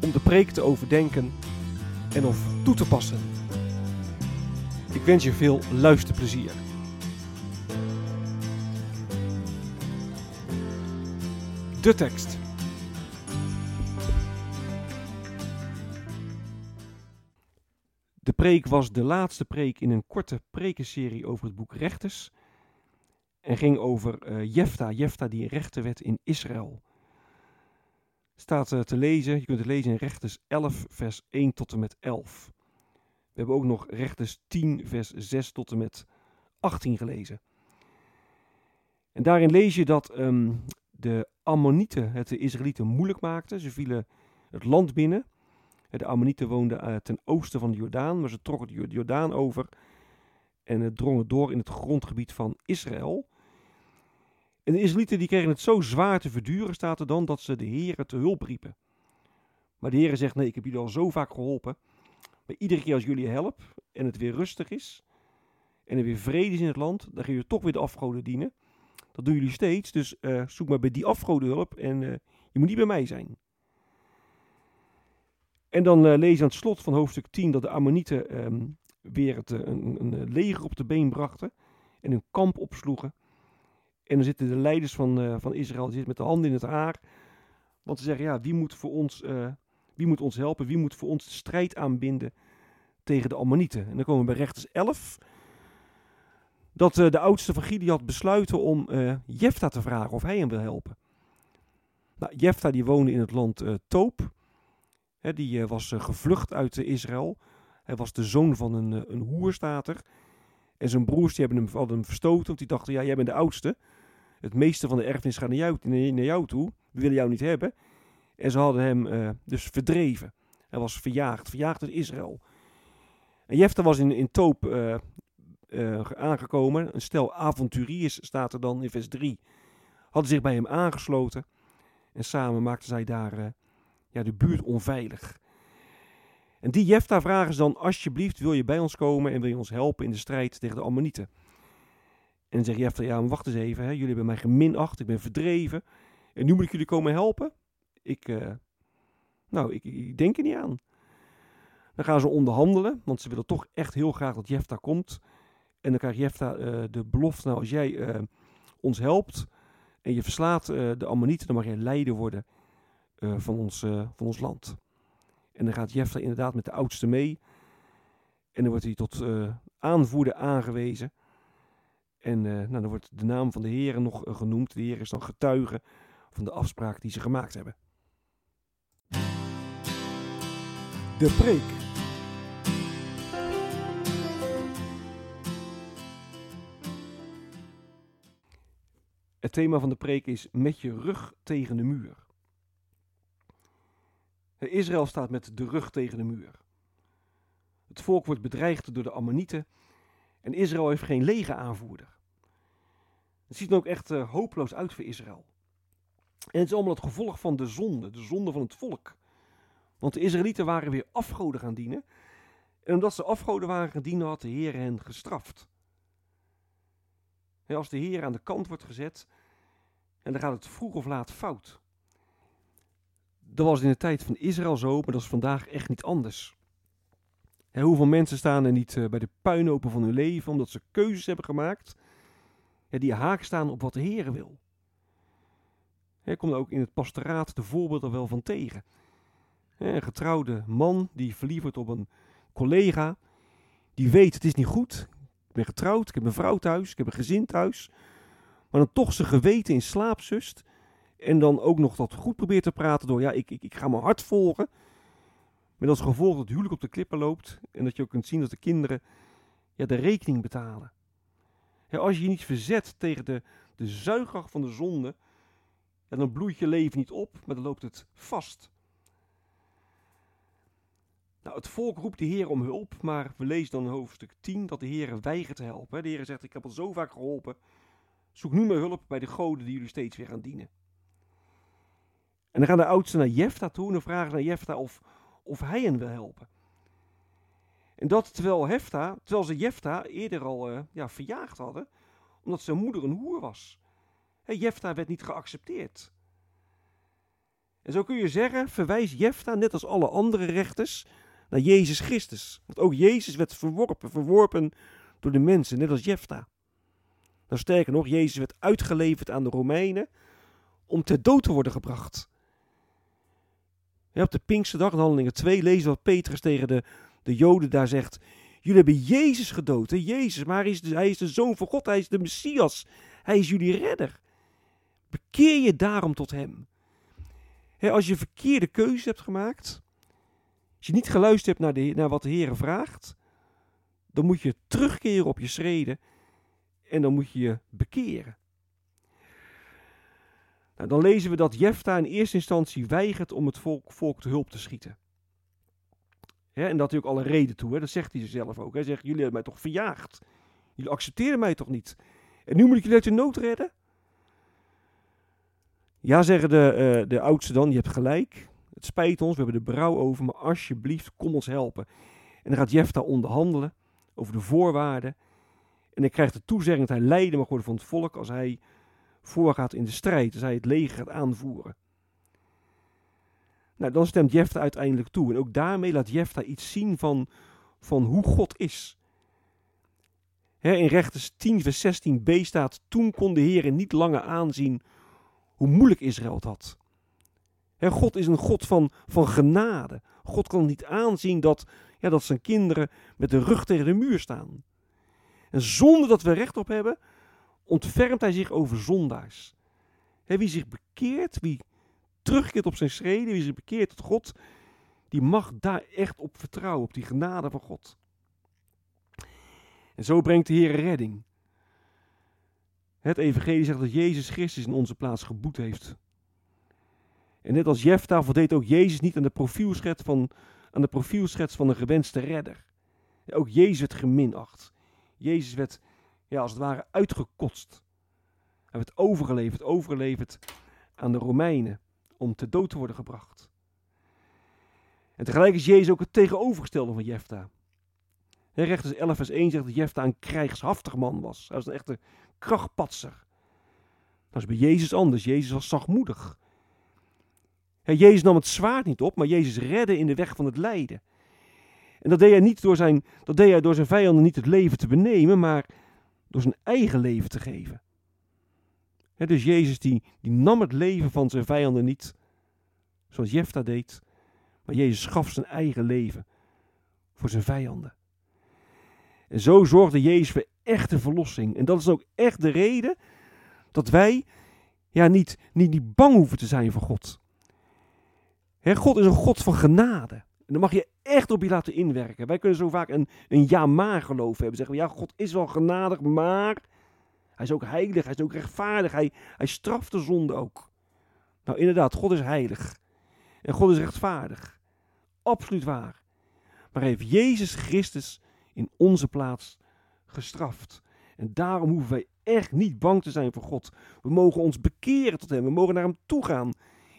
om de preek te overdenken en of toe te passen. Ik wens je veel luisterplezier. De tekst. De preek was de laatste preek in een korte prekenserie over het boek Rechters en ging over uh, Jefta, Jefta die rechter werd in Israël. Staat uh, te lezen, je kunt het lezen in Rechters 11 vers 1 tot en met 11. We hebben ook nog Rechters 10 vers 6 tot en met 18 gelezen. En daarin lees je dat um, de Ammonieten het de Israëlieten moeilijk maakten. Ze vielen het land binnen. De Ammonieten woonden uh, ten oosten van de Jordaan, maar ze trokken de Jordaan over en uh, drongen door in het grondgebied van Israël. En de Israëlieten die kregen het zo zwaar te verduren, staat er dan, dat ze de heren te hulp riepen. Maar de heren zegt, nee, ik heb jullie al zo vaak geholpen. Maar iedere keer als jullie help en het weer rustig is en er weer vrede is in het land, dan gaan jullie toch weer de afgoden dienen. Dat doen jullie steeds, dus uh, zoek maar bij die afgoden hulp en uh, je moet niet bij mij zijn. En dan uh, lees je aan het slot van hoofdstuk 10 dat de Ammonieten um, weer het, een, een, leger op de been brachten en hun kamp opsloegen. En dan zitten de leiders van, uh, van Israël zitten met de handen in het haar. Want ze zeggen, ja, wie moet, voor ons, uh, wie moet ons helpen? Wie moet voor ons de strijd aanbinden tegen de Ammonieten? En dan komen we bij rechters 11. Dat uh, de oudste van Gideon besluiten om Jefta te vragen of hij hem wil helpen. Nou, Jefta die woonde in het land Toop. Die was gevlucht uit Israël. Hij was de zoon van een, een hoerstater. En zijn broers die hebben hem, hadden hem verstoten, want die dachten, ja, jij bent de oudste. Het meeste van de erfenis gaat naar jou, naar toe. We willen jou niet hebben. En ze hadden hem uh, dus verdreven. Hij was verjaagd, verjaagd uit Israël. En Jefta was in, in Toop uh, uh, aangekomen. Een stel avonturiers staat er dan in vers 3. Hadden zich bij hem aangesloten. En samen maakten zij daar ja, de buurt onveilig. En die Jefta vragen ze dan, alsjeblieft, wil je bij ons komen en wil je ons helpen in de strijd tegen de Ammonieten? En dan zegt Jefta, ja, wacht eens even, hè. jullie hebben mij geminacht, ik ben verdreven. En nu moet ik jullie komen helpen? Ik, uh, nou, ik, ik, denk er niet aan. Dan gaan ze onderhandelen, want ze willen toch echt heel graag dat Jefta komt. En dan krijgt Jefta uh, de belofte, nou, als jij uh, ons helpt en je verslaat de Ammonieten, dan mag jij leider worden van, ons, van ons land. En dan gaat Jefta inderdaad met de oudste mee. En dan wordt hij tot aanvoerder aangewezen. En uh, nou, dan wordt de naam van de heren nog uh, genoemd. De heer is dan getuige van de afspraak die ze gemaakt hebben. De preek. Het thema van de preek is met je rug tegen de muur. Israël staat met de rug tegen de muur. Het volk wordt bedreigd door de Ammonieten en Israël heeft geen legeraanvoerder. Het ziet er ook echt uh, hopeloos uit voor Israël. En het is allemaal het gevolg van de zonde, de zonde van het volk. Want de Israëlieten waren weer afgoden gaan dienen. En omdat ze afgoden waren gaan dienen, had de Heer hen gestraft. Als de Heer aan de kant wordt gezet, en dan gaat het vroeg of laat fout. Dat was in de tijd van Israël zo, maar dat is vandaag echt niet anders. Hoeveel mensen staan er niet uh, bij de puinhopen van hun leven omdat ze keuzes hebben gemaakt ja, die haak staan op wat de Heer wil? He, komt ook in het pastoraat de voorbeelden wel van tegen. een getrouwde man die verliefd op een collega, die weet het is niet goed. Ik ben getrouwd, ik heb een vrouw thuis, ik heb een gezin thuis. Maar dan toch zijn geweten in slaap zust. En dan ook nog dat goed probeert te praten door, ja, ik, ik, ik ga mijn hart volgen. Met als gevolg dat het huwelijk op de klippen loopt. En dat je ook kunt zien dat de kinderen ja, de rekening betalen. Als je je niet verzet tegen de, de zuigkracht van de zonde, dan bloeit je leven niet op, maar dan loopt het vast. Nou, het volk roept de Heer om hulp, maar we lezen dan in hoofdstuk 10 dat de Heer weigert te helpen. De Heer zegt, ik heb al zo vaak geholpen, zoek nu mijn hulp bij de goden die jullie steeds weer gaan dienen. En dan gaan de oudsten naar Jefta toe en vragen ze naar Jefta of, of hij hen wil helpen. En dat terwijl, Hefta, terwijl ze Jefta eerder al uh, ja, verjaagd hadden, omdat zijn moeder een hoer was. Jefta werd niet geaccepteerd. En zo kun je zeggen, verwijst Jefta net als alle andere rechters naar Jezus Christus. Want ook Jezus werd verworpen, verworpen door de mensen, net als Jefta. Nou sterker nog, Jezus werd uitgeleverd aan de Romeinen om ter dood te worden gebracht. Op de Pinksterdag in Handelingen 2 lezen wat Petrus tegen de, de Joden daar zegt. Jullie hebben Jezus gedood? Jezus, maar hij is, de, hij is de Zoon van God, hij is de Messias, hij is jullie redder. Bekeer je daarom tot hem. als je verkeerde keuze hebt gemaakt, als je niet geluisterd hebt naar, de, naar wat de Heer vraagt, dan moet je terugkeren op je schreden en dan moet je je bekeren. Nou, dan lezen we dat Jefta in eerste instantie weigert om het volk, volk te hulp te schieten. En dat hij ook alle reden toe, dat zegt hij zelf ook. Hij zegt, jullie hebben mij toch verjaagd. Jullie accepteren mij toch niet. En nu moet ik jullie uit de nood redden? Ja, zeggen de, uh, de oudsten dan, je hebt gelijk. Het spijt ons, we hebben de brouw over, maar alsjeblieft, kom ons helpen. En dan gaat Jefta onderhandelen over de voorwaarden. En hij krijgt de toezegging dat hij leider mag worden van het volk als hij voorgaat in de strijd, als hij het leger gaat aanvoeren. Nou, dan stemt Jefta uiteindelijk toe. En ook daarmee laat Jefta iets zien van, van hoe God is. in Rechters 10 vers 16b staat, toen kon de Heer niet langer aanzien hoe moeilijk Israël het had. God is een God van, van genade. God kan niet aanzien dat, ja, dat zijn kinderen met de rug tegen de muur staan. En zonder dat we recht op hebben, ontfermt hij zich over zondaars. wie zich bekeert, wie terugkeert op zijn schreden, wie zich bekeert tot God, die mag daar echt op vertrouwen, op die genade van God. En zo brengt de Heer redding. Het evangelie zegt dat Jezus Christus in onze plaats geboet heeft. En net als Jefta voldeed ook Jezus niet aan de profielschets van, aan de van een gewenste redder. Ook Jezus werd geminacht. Jezus werd ja, als het ware uitgekotst. Hij werd overgeleverd, overgeleverd aan de Romeinen om te dood te worden gebracht. En tegelijk is Jezus ook het tegenovergestelde van Jefta. Rechters 11 vers 1 zegt dat Jefta een krijgshaftig man was. Hij was een echte krachtpatser. Dat is bij Jezus anders. Jezus was zachtmoedig. Jezus nam het zwaard niet op, maar Jezus redde in de weg van het lijden. En dat deed hij, niet door zijn, dat deed hij door zijn vijanden niet het leven te benemen, maar door zijn eigen leven te geven. Dus Jezus die, die nam het leven van zijn vijanden niet, zoals Jefta deed, maar Jezus gaf zijn eigen leven voor zijn vijanden. En zo zorgde Jezus voor echte verlossing. En dat is ook echt de reden dat wij ja, niet, niet, bang hoeven te zijn voor God. God is een God van genade. En dan mag je echt op je laten inwerken. Wij kunnen zo vaak een, een ja-maar geloof hebben. Zeggen we, ja, God is wel genadig, maar hij is ook heilig, hij is ook rechtvaardig. Hij, hij straft de zonde ook. Nou, inderdaad, God is heilig. En God is rechtvaardig. Absoluut waar. Maar hij heeft Jezus Christus in onze plaats gestraft. En daarom hoeven wij echt niet bang te zijn voor God. We mogen ons bekeren tot Hem. We mogen naar Hem toe gaan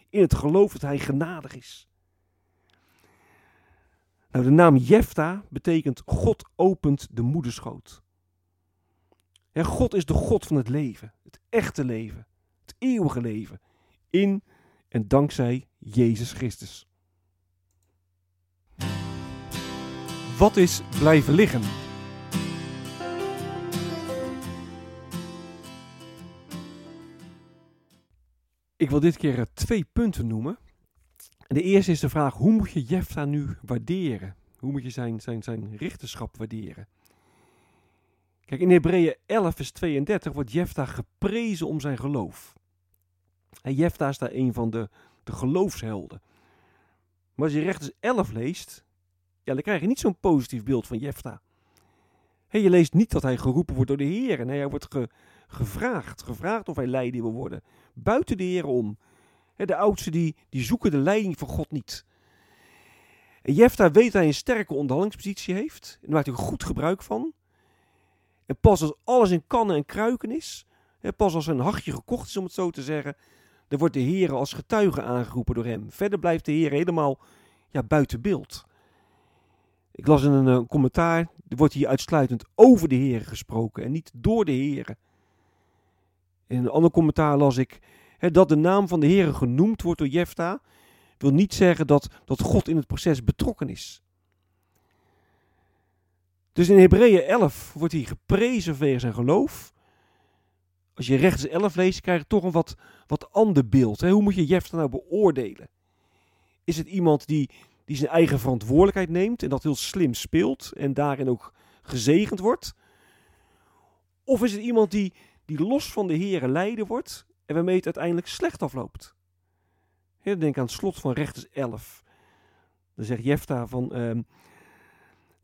in het geloof dat Hij genadig is. Nou, de naam Jefta betekent God opent de moederschoot. En God is de God van het leven, het echte leven, het eeuwige leven, in en dankzij Jezus Christus. Wat is blijven liggen? Ik wil dit keer eh, twee punten noemen. de eerste is de vraag, hoe moet je Jefta nu waarderen? Hoe moet je zijn, zijn, zijn richterschap waarderen? Kijk, in Hebreeën 11 vers 32 wordt Jefta geprezen om zijn geloof. En Jefta is daar een van de, de geloofshelden. Maar als je rechters 11 leest, ja, dan krijg je niet zo'n positief beeld van Jefta. Je leest niet dat hij geroepen wordt door de Heer. Nee, hij wordt gevraagd. Gevraagd of hij leiding wil worden. Buiten de Heer om. de oudsten die, die zoeken de leiding van God niet. En Jefta weet dat hij een sterke onderhandelingspositie heeft. En daar maakt hij goed gebruik van. En pas als alles in kannen en kruiken is. pas als een hachje gekocht is, om het zo te zeggen. Dan wordt de Heer als getuige aangeroepen door hem. Verder blijft de Heer helemaal ja, buiten beeld. Ik las in een, een, commentaar, er wordt hier uitsluitend over de Heer gesproken en niet door de Heer. In een ander commentaar las ik hè, dat de naam van de Heer genoemd wordt door Jefta, wil niet zeggen dat, dat God in het proces betrokken is. Dus in Hebreeën 11 wordt hij geprezen vanwege zijn geloof. Als je rechts 11 leest, krijg je toch een wat, wat ander beeld. Hè? Hoe moet je Jefta nou beoordelen? Is het iemand die, die zijn eigen verantwoordelijkheid neemt en dat heel slim speelt en daarin ook gezegend wordt? Of is het iemand die, die los van de heren leiden wordt en waarmee het uiteindelijk slecht afloopt? denk aan het slot van rechters 11. Dan zegt Jefta van, ehm,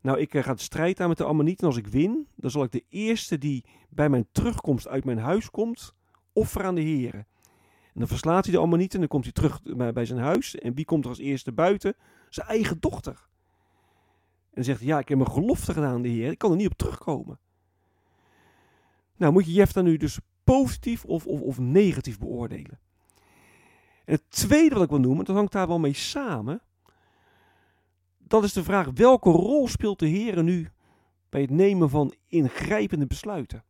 nou ik eh, ga de strijd aan met de Ammonieten en als ik win, dan zal ik de eerste die bij mijn terugkomst uit mijn huis komt, offeren aan de heren. En dan verslaat hij de Ammonieten en dan komt hij terug bij zijn huis. En wie komt er als eerste buiten? Zijn eigen dochter. En dan zegt hij, ja, ik heb een gelofte gedaan aan de Heer. Ik kan er niet op terugkomen. Nou, moet je Jefta nu dus positief of, of, of negatief beoordelen. En het tweede wat ik wil noemen, dat hangt daar wel mee samen. Dat is de vraag, welke rol speelt de Heer nu bij het nemen van ingrijpende besluiten?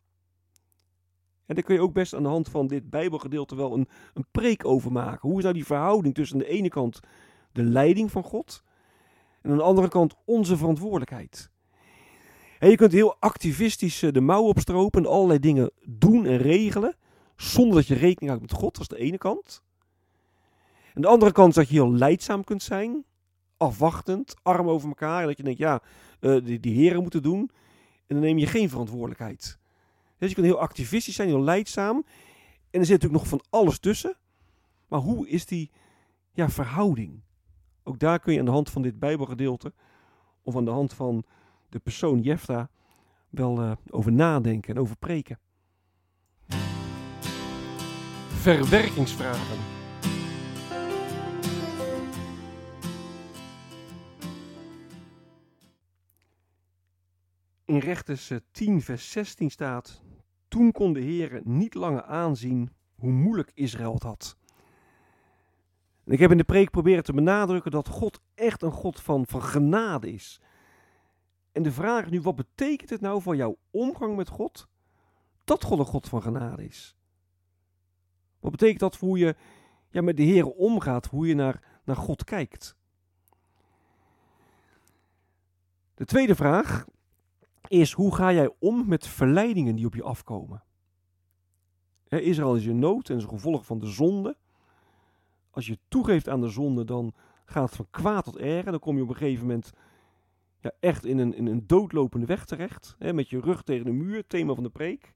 En daar kun je ook best aan de hand van dit Bijbelgedeelte wel een, een preek over maken. Hoe is nou die verhouding tussen aan de ene kant de leiding van God en aan de andere kant onze verantwoordelijkheid? En je kunt heel activistisch eh, de mouw opstropen en allerlei dingen doen en regelen, zonder dat je rekening houdt met God, dat is de ene kant. En de andere kant is dat je heel leidzaam kunt zijn, afwachtend, arm over elkaar. Dat je denkt, ja, uh, die, die heren moeten doen. En dan neem je geen verantwoordelijkheid. Dus je kunt heel activistisch zijn, heel leidzaam. En er zit natuurlijk nog van alles tussen. Maar hoe is die ja, verhouding? Ook daar kun je aan de hand van dit Bijbelgedeelte, of aan de hand van de persoon Jefta, wel uh, over nadenken en over preken. Verwerkingsvragen. In Rechters 10, vers 16 staat: toen kon de Heer niet langer aanzien hoe moeilijk Israël het had. En ik heb in de preek proberen te benadrukken dat God echt een God van, van genade is. En de vraag nu, wat betekent het nou voor jouw omgang met God, dat God een God van genade is? Wat betekent dat voor hoe je ja, met de Heer omgaat, hoe je naar, naar God kijkt? De tweede vraag is hoe ga jij om met verleidingen die op je afkomen? Israël is in nood en is een gevolg van de zonde. Als je toegeeft aan de zonde, dan gaat het van kwaad tot erger. Dan kom je op een gegeven moment ja, echt in een, in een doodlopende weg terecht. Met je rug tegen de muur, thema van de preek.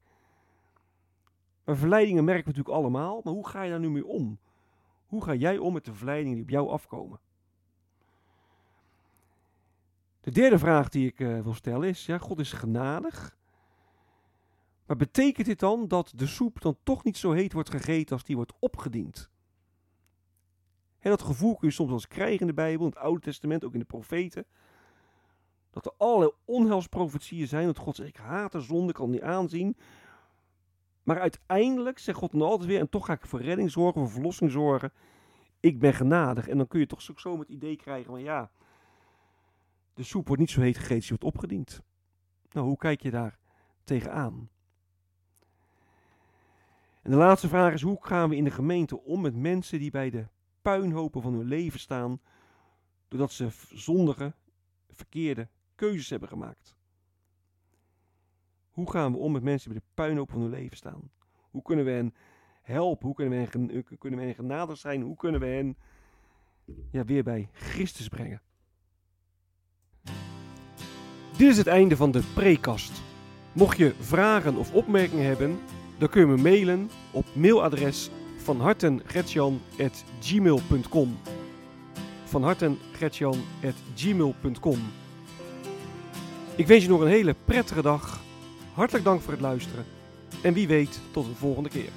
Maar verleidingen merken we natuurlijk allemaal. Maar hoe ga je daar nu mee om? Hoe ga jij om met de verleidingen die op jou afkomen? De derde vraag die ik uh, wil stellen is, ja, God is genadig. Maar betekent dit dan dat de soep dan toch niet zo heet wordt gegeten als die wordt opgediend? En dat gevoel kun je soms wel eens krijgen in de Bijbel, in het Oude Testament, ook in de profeten. Dat er allerlei onheilsprofetieën zijn, dat God zegt, ik haat de zonde, kan niet aanzien. Maar uiteindelijk zegt God dan altijd weer, en toch ga ik voor redding zorgen, voor verlossing zorgen. Ik ben genadig. En dan kun je toch zo, het idee krijgen van ja, de soep wordt niet zo heet gegeten, die wordt opgediend. Nou, hoe kijk je daar tegenaan? En de laatste vraag is: hoe gaan we in de gemeente om met mensen die bij de puinhopen van hun leven staan, doordat ze zondige, verkeerde keuzes hebben gemaakt? Hoe gaan we om met mensen die bij de puinhopen van hun leven staan? Hoe kunnen we hen helpen? Hoe kunnen we hen, gen- kunnen we hen genadig zijn? Hoe kunnen we hen ja, weer bij Christus brengen? Dit is het einde van de prekast. Mocht je vragen of opmerkingen hebben, dan kun je me mailen op mailadres van hartengretjan.gmail.com van hartengretjan.gmail.com Ik wens je nog een hele prettige dag. Hartelijk dank voor het luisteren. En wie weet tot een volgende keer.